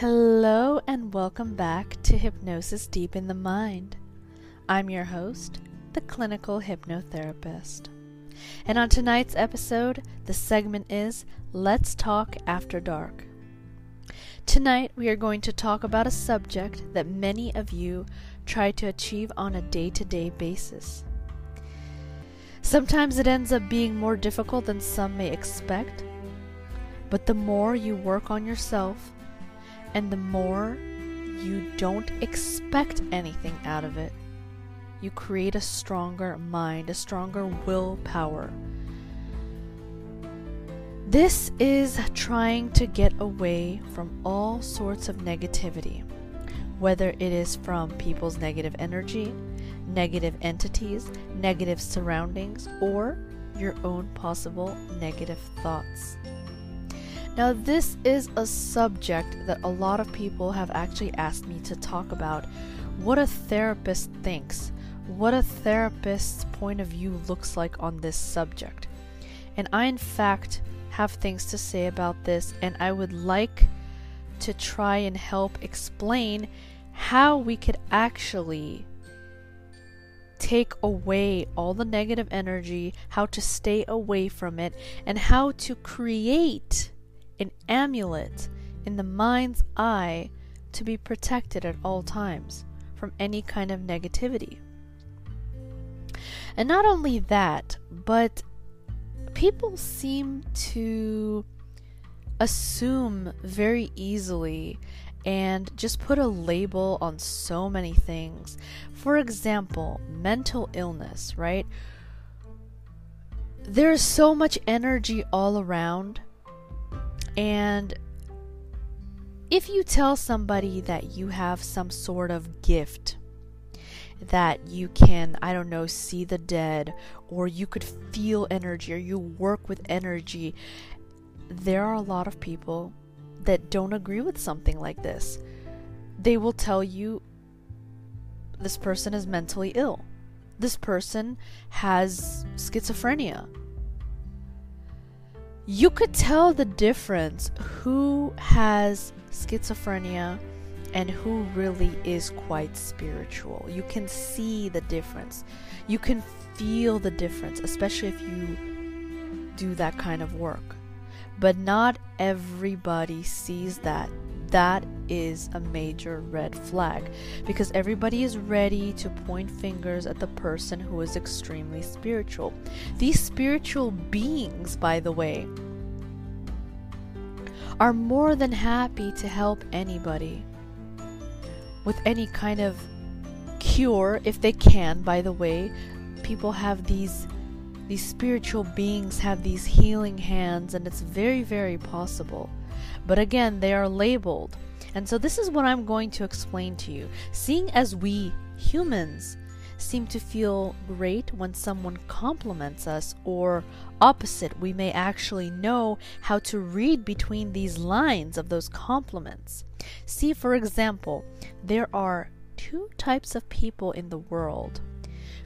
Hello and welcome back to Hypnosis Deep in the Mind. I'm your host, the clinical hypnotherapist. And on tonight's episode, the segment is Let's Talk After Dark. Tonight, we are going to talk about a subject that many of you try to achieve on a day to day basis. Sometimes it ends up being more difficult than some may expect, but the more you work on yourself, and the more you don't expect anything out of it, you create a stronger mind, a stronger willpower. This is trying to get away from all sorts of negativity, whether it is from people's negative energy, negative entities, negative surroundings, or your own possible negative thoughts. Now, this is a subject that a lot of people have actually asked me to talk about what a therapist thinks, what a therapist's point of view looks like on this subject. And I, in fact, have things to say about this, and I would like to try and help explain how we could actually take away all the negative energy, how to stay away from it, and how to create an amulet in the mind's eye to be protected at all times from any kind of negativity. And not only that, but people seem to assume very easily and just put a label on so many things. For example, mental illness, right? There's so much energy all around and if you tell somebody that you have some sort of gift, that you can, I don't know, see the dead, or you could feel energy, or you work with energy, there are a lot of people that don't agree with something like this. They will tell you this person is mentally ill, this person has schizophrenia you could tell the difference who has schizophrenia and who really is quite spiritual. You can see the difference. You can feel the difference, especially if you do that kind of work. But not everybody sees that. That is a major red flag because everybody is ready to point fingers at the person who is extremely spiritual. These spiritual beings, by the way, are more than happy to help anybody with any kind of cure if they can by the way people have these these spiritual beings have these healing hands and it's very very possible but again they are labeled. And so this is what I'm going to explain to you. Seeing as we humans seem to feel great when someone compliments us, or opposite, we may actually know how to read between these lines of those compliments. See, for example, there are two types of people in the world.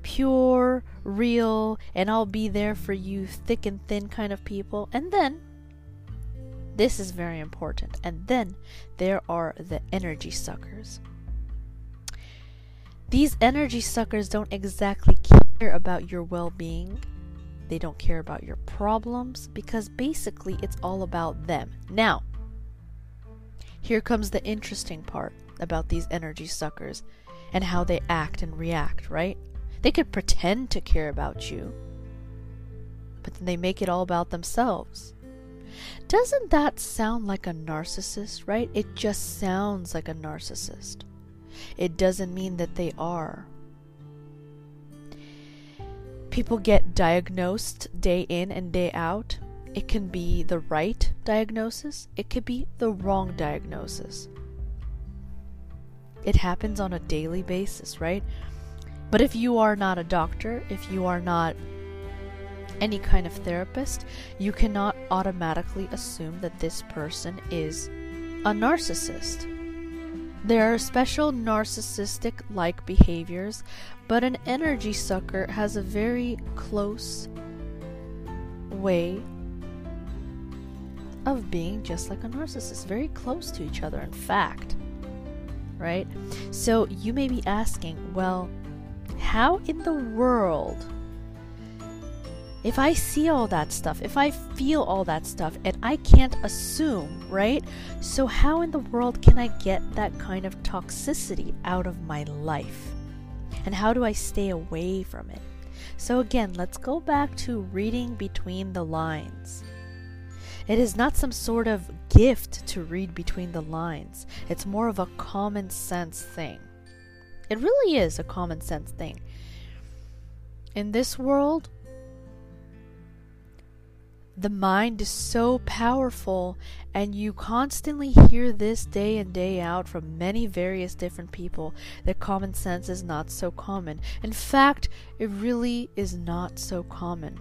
Pure, real, and I'll be there for you, thick and thin kind of people, and then this is very important. And then there are the energy suckers. These energy suckers don't exactly care about your well being. They don't care about your problems because basically it's all about them. Now, here comes the interesting part about these energy suckers and how they act and react, right? They could pretend to care about you, but then they make it all about themselves. Doesn't that sound like a narcissist, right? It just sounds like a narcissist it doesn't mean that they are. People get diagnosed day in and day out It can be the right diagnosis, it could be the wrong diagnosis. It happens on a daily basis, right? But if you are not a doctor, if you are not any kind of therapist, you cannot automatically assume that this person is a narcissist. There are special narcissistic like behaviors, but an energy sucker has a very close way of being just like a narcissist, very close to each other, in fact. Right? So you may be asking, well, how in the world if I see all that stuff, if I feel all that stuff, and I can't assume, right? So, how in the world can I get that kind of toxicity out of my life? And how do I stay away from it? So, again, let's go back to reading between the lines. It is not some sort of gift to read between the lines, it's more of a common sense thing. It really is a common sense thing. In this world, the mind is so powerful, and you constantly hear this day in, day out from many various different people that common sense is not so common. In fact, it really is not so common.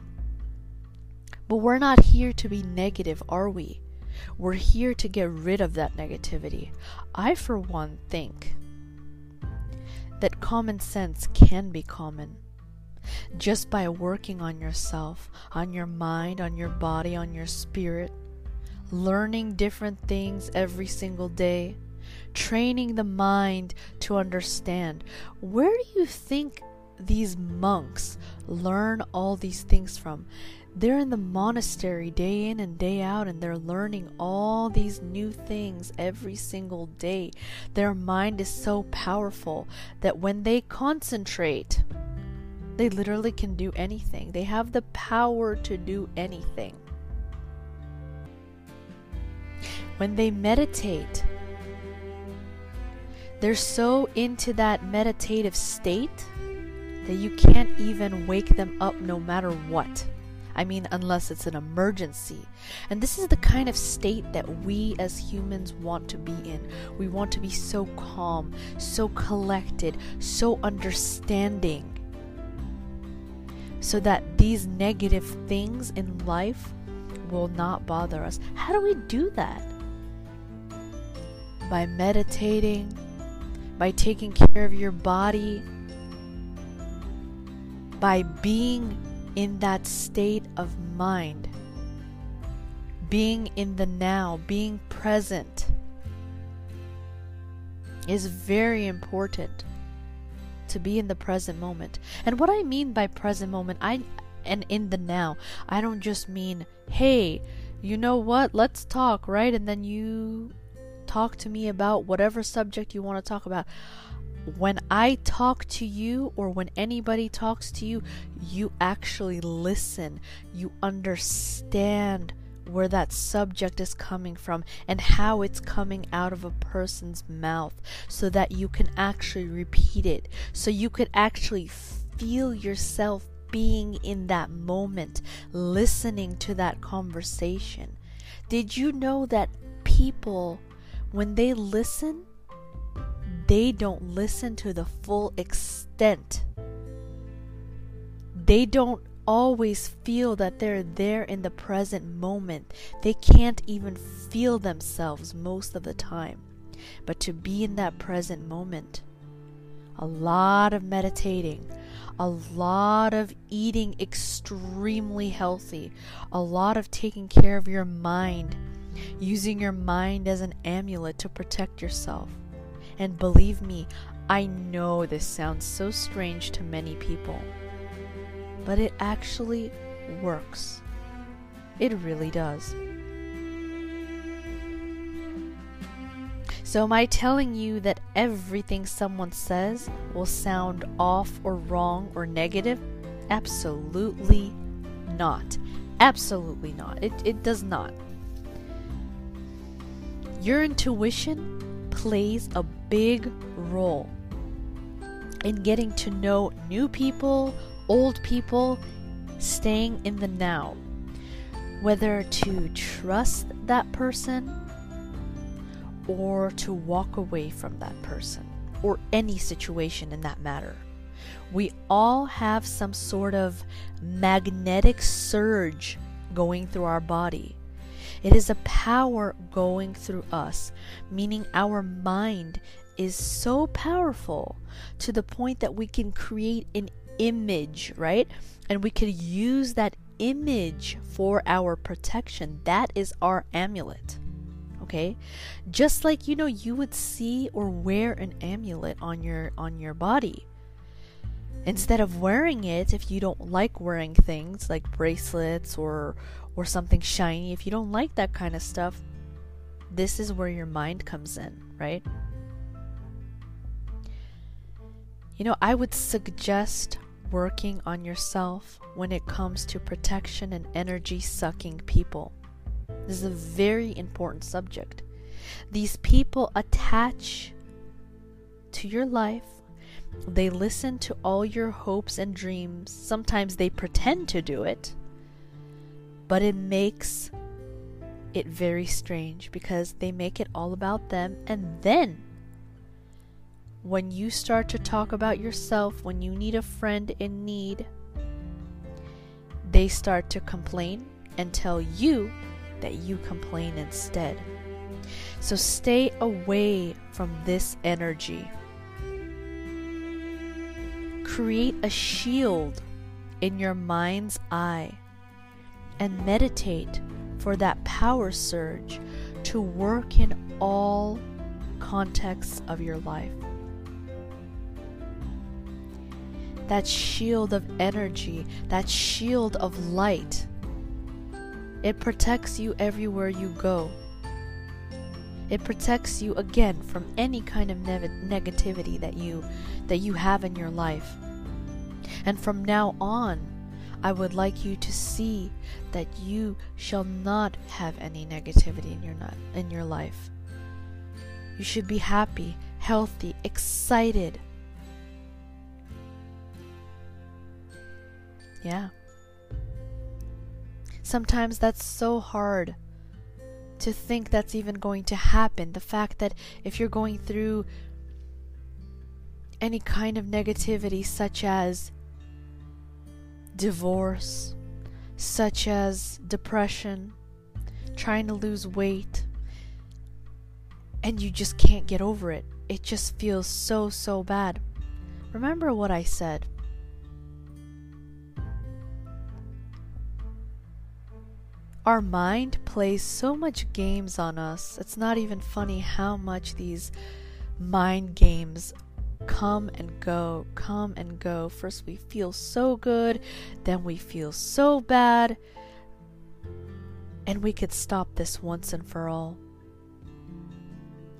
But we're not here to be negative, are we? We're here to get rid of that negativity. I, for one, think that common sense can be common just by working on yourself, on your mind, on your body, on your spirit, learning different things every single day, training the mind to understand. Where do you think these monks learn all these things from? They're in the monastery day in and day out, and they're learning all these new things every single day. Their mind is so powerful that when they concentrate, they literally can do anything, they have the power to do anything. When they meditate, they're so into that meditative state that you can't even wake them up no matter what. I mean, unless it's an emergency. And this is the kind of state that we as humans want to be in. We want to be so calm, so collected, so understanding so that these negative things in life will not bother us. How do we do that? By meditating, by taking care of your body, by being in that state of mind, being in the now, being present is very important to be in the present moment. And what I mean by present moment, I and in the now, I don't just mean, hey, you know what, let's talk, right? And then you talk to me about whatever subject you want to talk about. When I talk to you, or when anybody talks to you, you actually listen, you understand where that subject is coming from and how it's coming out of a person's mouth so that you can actually repeat it. So you could actually feel yourself being in that moment, listening to that conversation. Did you know that people, when they listen, they don't listen to the full extent? They don't always feel that they're there in the present moment. They can't even feel themselves most of the time. But to be in that present moment, a lot of meditating, a lot of eating extremely healthy, a lot of taking care of your mind, using your mind as an amulet to protect yourself. And believe me, I know this sounds so strange to many people but it actually works. It really does. So, am I telling you that everything someone says will sound off or wrong or negative? Absolutely not. Absolutely not. It, it does not. Your intuition plays a big role in getting to know new people old people staying in the now. whether to trust that person or to walk away from that person or any situation in that matter. We all have some sort of magnetic surge going through our body. It is a power going through us, meaning our mind is so powerful to the point that we can create an image, right? And we could use that image for our protection. That is our amulet. Okay? Just like you know you would see or wear an amulet on your on your body. Instead of wearing it if you don't like wearing things like bracelets or or something shiny, if you don't like that kind of stuff, this is where your mind comes in, right? You know, I would suggest working on yourself when it comes to protection and energy sucking people. This is a very important subject. These people attach to your life. They listen to all your hopes and dreams. Sometimes they pretend to do it, but it makes it very strange because they make it all about them and then when you start to talk about yourself, when you need a friend in need, they start to complain and tell you that you complain instead. So stay away from this energy. Create a shield in your mind's eye and meditate for that power surge to work in all contexts of your life. That shield of energy, that shield of light. It protects you everywhere you go. It protects you again from any kind of ne- negativity that you that you have in your life. And from now on, I would like you to see that you shall not have any negativity in your in your life. You should be happy, healthy, excited, Yeah. Sometimes that's so hard to think that's even going to happen. The fact that if you're going through any kind of negativity, such as divorce, such as depression, trying to lose weight, and you just can't get over it, it just feels so, so bad. Remember what I said. Our mind plays so much games on us. It's not even funny how much these mind games come and go, come and go. First, we feel so good, then we feel so bad. And we could stop this once and for all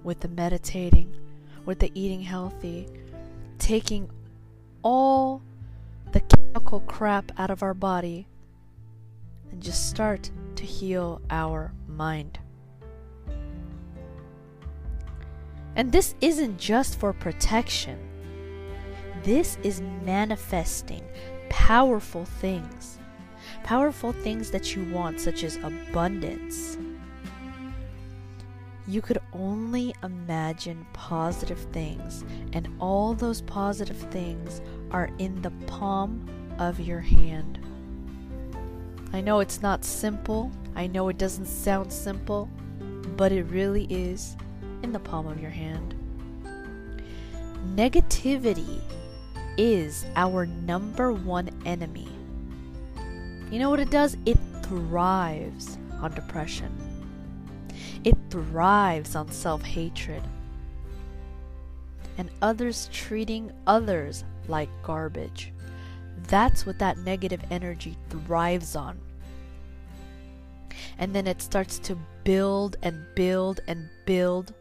with the meditating, with the eating healthy, taking all the chemical crap out of our body and just start to heal our mind. And this isn't just for protection, this is manifesting powerful things. Powerful things that you want, such as abundance. You could only imagine positive things, and all those positive things are in the palm of your hand. I know it's not simple, I know it doesn't sound simple, but it really is in the palm of your hand. Negativity is our number one enemy. You know what it does? It thrives on depression. It thrives on self hatred. And others treating others like garbage. That's what that negative energy thrives on. And then it starts to build and build and build.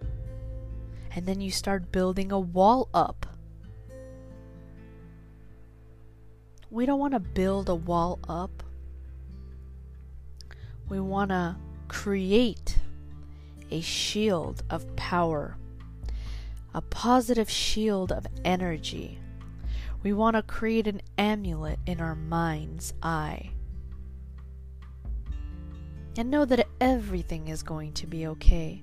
And then you start building a wall up. We don't want to build a wall up. We want to create a shield of power, a positive shield of energy we want to create an amulet in our mind's eye. And know that everything is going to be okay.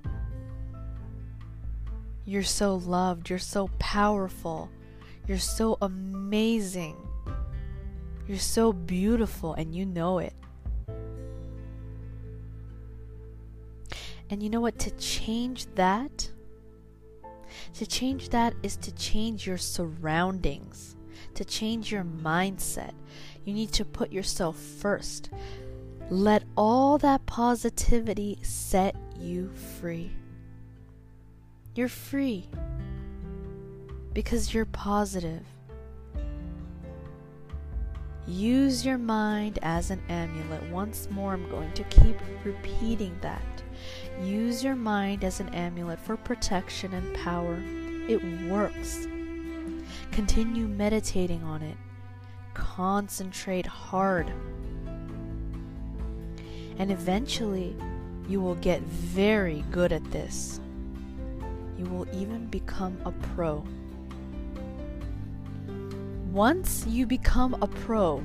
You're so loved, you're so powerful, you're so amazing, you're so beautiful, and you know it. And you know what? To change that, to change that is to change your surroundings, to change your mindset. You need to put yourself first. Let all that positivity set you free. You're free because you're positive. Use your mind as an amulet. Once more, I'm going to keep repeating that. Use your mind as an amulet for protection and power. It works. Continue meditating on it. Concentrate hard. And eventually, you will get very good at this. You will even become a pro. Once you become a pro,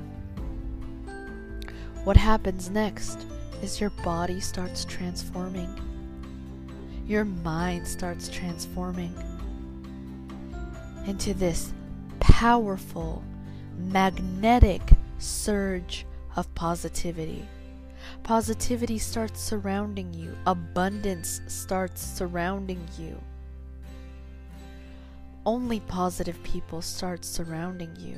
what happens next is your body starts transforming. Your mind starts transforming into this powerful, magnetic surge of positivity. Positivity starts surrounding you, abundance starts surrounding you only positive people start surrounding you.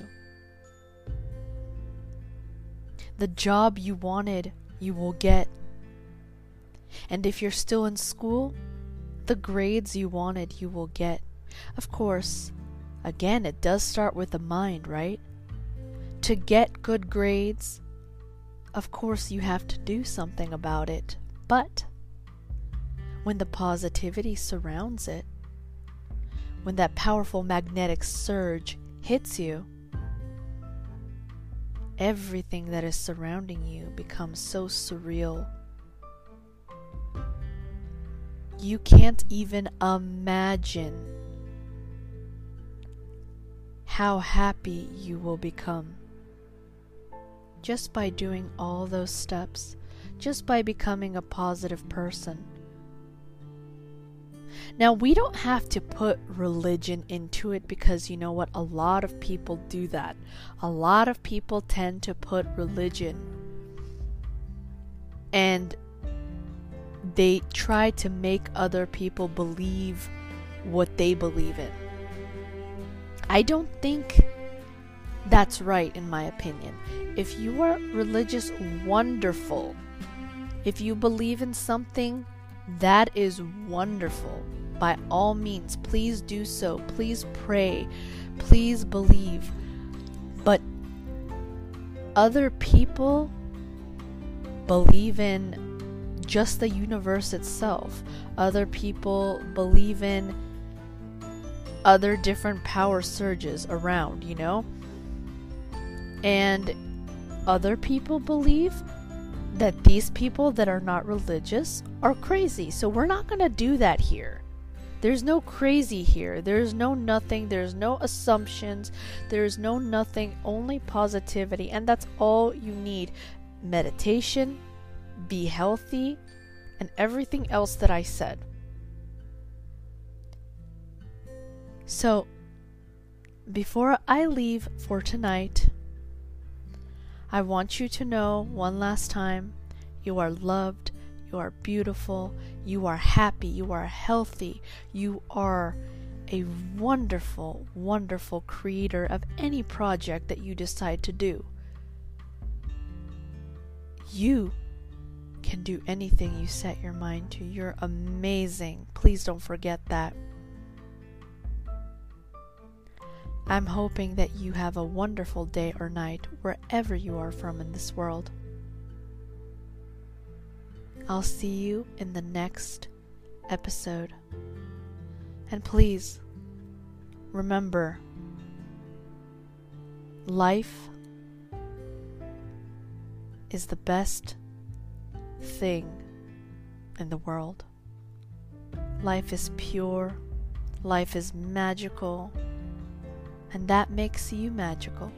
The job you wanted, you will get. And if you're still in school, the grades you wanted, you will get. Of course, again, it does start with the mind, right? To get good grades, of course, you have to do something about it. But when the positivity surrounds it, when that powerful magnetic surge hits you, everything that is surrounding you becomes so surreal. You can't even imagine how happy you will become just by doing all those steps, just by becoming a positive person. Now, we don't have to put religion into it because you know what? A lot of people do that. A lot of people tend to put religion and they try to make other people believe what they believe in. I don't think that's right, in my opinion. If you are religious, wonderful. If you believe in something, that is wonderful. By all means, please do so. Please pray. Please believe. But other people believe in just the universe itself. Other people believe in other different power surges around, you know? And other people believe that these people that are not religious are crazy. So we're not going to do that here. There's no crazy here. There's no nothing. There's no assumptions. There's no nothing. Only positivity. And that's all you need. Meditation, be healthy, and everything else that I said. So, before I leave for tonight, I want you to know one last time you are loved, you are beautiful, you are happy, you are healthy, you are a wonderful, wonderful creator of any project that you decide to do. You can do anything you set your mind to. You're amazing. Please don't forget that. I'm hoping that you have a wonderful day or night wherever you are from in this world. I'll see you in the next episode. And please remember life is the best thing in the world. Life is pure, life is magical and that makes you magical.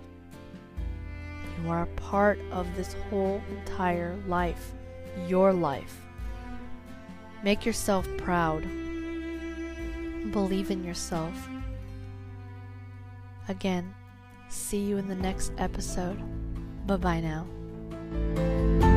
You are a part of this whole entire life. your life. Make yourself proud. Believe in yourself. Again, see you in the next episode. Bye bye now.